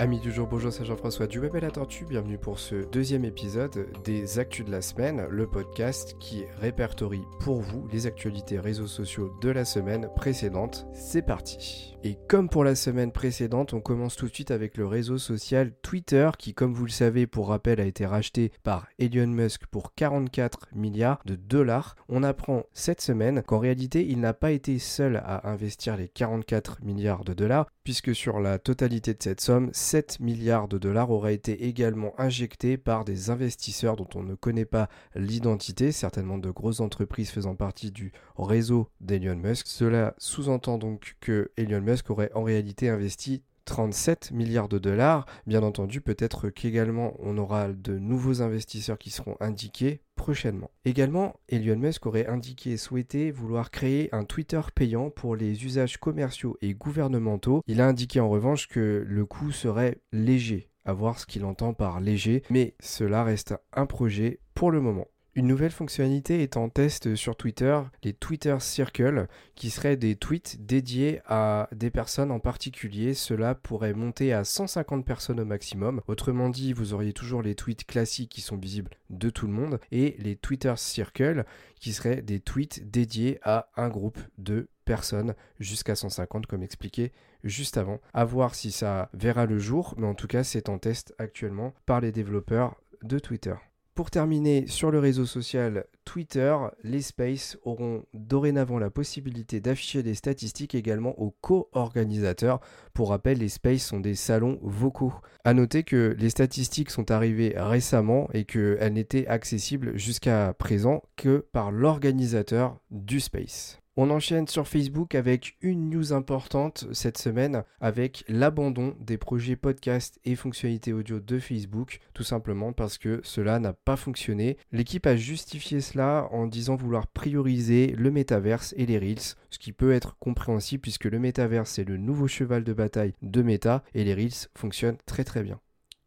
Amis du jour, bonjour, c'est Jean-François du Web et la Tortue. Bienvenue pour ce deuxième épisode des Actus de la semaine, le podcast qui répertorie pour vous les actualités réseaux sociaux de la semaine précédente. C'est parti. Et comme pour la semaine précédente, on commence tout de suite avec le réseau social Twitter qui, comme vous le savez, pour rappel, a été racheté par Elon Musk pour 44 milliards de dollars. On apprend cette semaine qu'en réalité, il n'a pas été seul à investir les 44 milliards de dollars, puisque sur la totalité de cette somme, 7 milliards de dollars auraient été également injectés par des investisseurs dont on ne connaît pas l'identité, certainement de grosses entreprises faisant partie du réseau d'Elon Musk. Cela sous-entend donc que Elon Musk aurait en réalité investi 37 milliards de dollars. Bien entendu, peut-être qu'également on aura de nouveaux investisseurs qui seront indiqués prochainement. Également, Elon Musk aurait indiqué souhaiter vouloir créer un Twitter payant pour les usages commerciaux et gouvernementaux. Il a indiqué en revanche que le coût serait léger, à voir ce qu'il entend par léger, mais cela reste un projet pour le moment. Une nouvelle fonctionnalité est en test sur Twitter, les Twitter Circles, qui seraient des tweets dédiés à des personnes en particulier. Cela pourrait monter à 150 personnes au maximum. Autrement dit, vous auriez toujours les tweets classiques qui sont visibles de tout le monde et les Twitter Circles qui seraient des tweets dédiés à un groupe de personnes jusqu'à 150 comme expliqué juste avant. À voir si ça verra le jour, mais en tout cas c'est en test actuellement par les développeurs de Twitter. Pour terminer, sur le réseau social Twitter, les Spaces auront dorénavant la possibilité d'afficher des statistiques également aux co-organisateurs. Pour rappel, les Spaces sont des salons vocaux. A noter que les statistiques sont arrivées récemment et qu'elles n'étaient accessibles jusqu'à présent que par l'organisateur du Space. On enchaîne sur Facebook avec une news importante cette semaine avec l'abandon des projets podcast et fonctionnalités audio de Facebook, tout simplement parce que cela n'a pas fonctionné. L'équipe a justifié cela en disant vouloir prioriser le métaverse et les Reels, ce qui peut être compréhensible puisque le métaverse est le nouveau cheval de bataille de Meta et les Reels fonctionnent très très bien.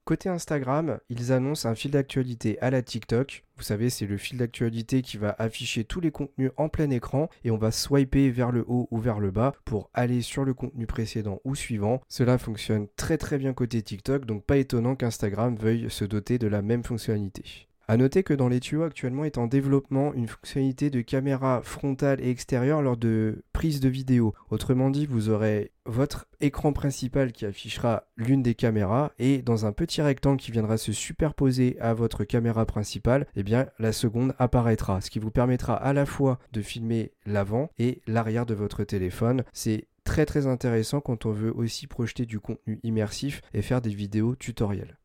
Côté Instagram, ils annoncent un fil d'actualité à la TikTok. Vous savez, c'est le fil d'actualité qui va afficher tous les contenus en plein écran et on va swiper vers le haut ou vers le bas pour aller sur le contenu précédent ou suivant. Cela fonctionne très très bien côté TikTok, donc pas étonnant qu'Instagram veuille se doter de la même fonctionnalité. A noter que dans les tuyaux actuellement est en développement une fonctionnalité de caméra frontale et extérieure lors de prise de vidéo. Autrement dit, vous aurez votre écran principal qui affichera l'une des caméras et dans un petit rectangle qui viendra se superposer à votre caméra principale, eh bien la seconde apparaîtra, ce qui vous permettra à la fois de filmer l'avant et l'arrière de votre téléphone. C'est très très intéressant quand on veut aussi projeter du contenu immersif et faire des vidéos tutoriels.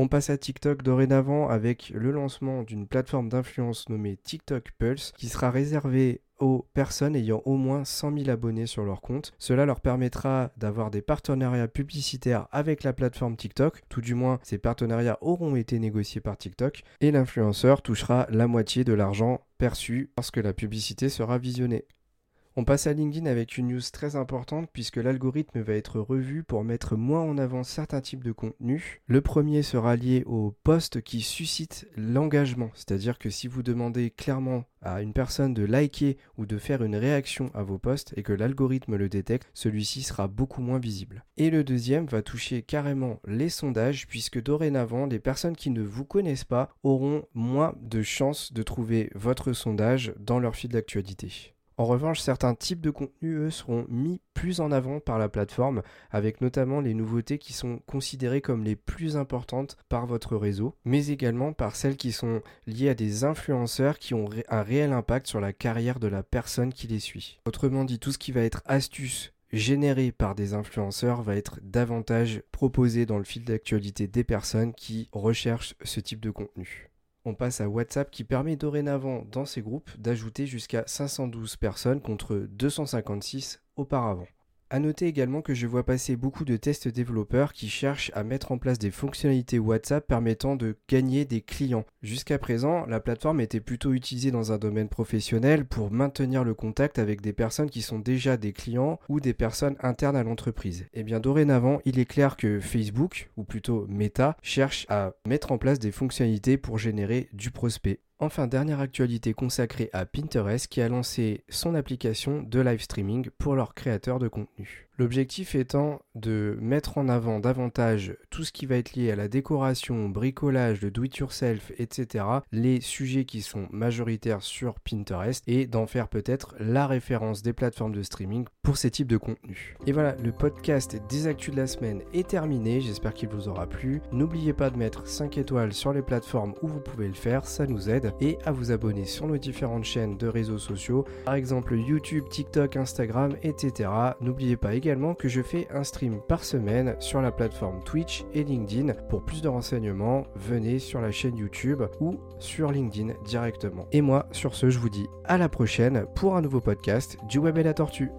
On passe à TikTok dorénavant avec le lancement d'une plateforme d'influence nommée TikTok Pulse qui sera réservée aux personnes ayant au moins 100 000 abonnés sur leur compte. Cela leur permettra d'avoir des partenariats publicitaires avec la plateforme TikTok, tout du moins ces partenariats auront été négociés par TikTok, et l'influenceur touchera la moitié de l'argent perçu lorsque la publicité sera visionnée. On passe à LinkedIn avec une news très importante puisque l'algorithme va être revu pour mettre moins en avant certains types de contenus. Le premier sera lié aux posts qui suscitent l'engagement, c'est-à-dire que si vous demandez clairement à une personne de liker ou de faire une réaction à vos posts et que l'algorithme le détecte, celui-ci sera beaucoup moins visible. Et le deuxième va toucher carrément les sondages puisque dorénavant les personnes qui ne vous connaissent pas auront moins de chances de trouver votre sondage dans leur fil d'actualité. En revanche, certains types de contenus, eux, seront mis plus en avant par la plateforme, avec notamment les nouveautés qui sont considérées comme les plus importantes par votre réseau, mais également par celles qui sont liées à des influenceurs qui ont un réel impact sur la carrière de la personne qui les suit. Autrement dit, tout ce qui va être astuce, généré par des influenceurs va être davantage proposé dans le fil d'actualité des personnes qui recherchent ce type de contenu on passe à WhatsApp qui permet dorénavant dans ces groupes d'ajouter jusqu'à 512 personnes contre 256 auparavant. A noter également que je vois passer beaucoup de tests développeurs qui cherchent à mettre en place des fonctionnalités WhatsApp permettant de gagner des clients. Jusqu'à présent, la plateforme était plutôt utilisée dans un domaine professionnel pour maintenir le contact avec des personnes qui sont déjà des clients ou des personnes internes à l'entreprise. Et eh bien dorénavant, il est clair que Facebook, ou plutôt Meta, cherche à mettre en place des fonctionnalités pour générer du prospect. Enfin, dernière actualité consacrée à Pinterest qui a lancé son application de live streaming pour leurs créateurs de contenu. L'objectif étant de mettre en avant davantage tout ce qui va être lié à la décoration, bricolage, de do-it-yourself, etc. Les sujets qui sont majoritaires sur Pinterest et d'en faire peut-être la référence des plateformes de streaming pour ces types de contenus. Et voilà, le podcast des actus de la semaine est terminé. J'espère qu'il vous aura plu. N'oubliez pas de mettre 5 étoiles sur les plateformes où vous pouvez le faire, ça nous aide. Et à vous abonner sur nos différentes chaînes de réseaux sociaux, par exemple YouTube, TikTok, Instagram, etc. N'oubliez pas que je fais un stream par semaine sur la plateforme Twitch et LinkedIn. Pour plus de renseignements, venez sur la chaîne YouTube ou sur LinkedIn directement. Et moi, sur ce, je vous dis à la prochaine pour un nouveau podcast du Web et la Tortue.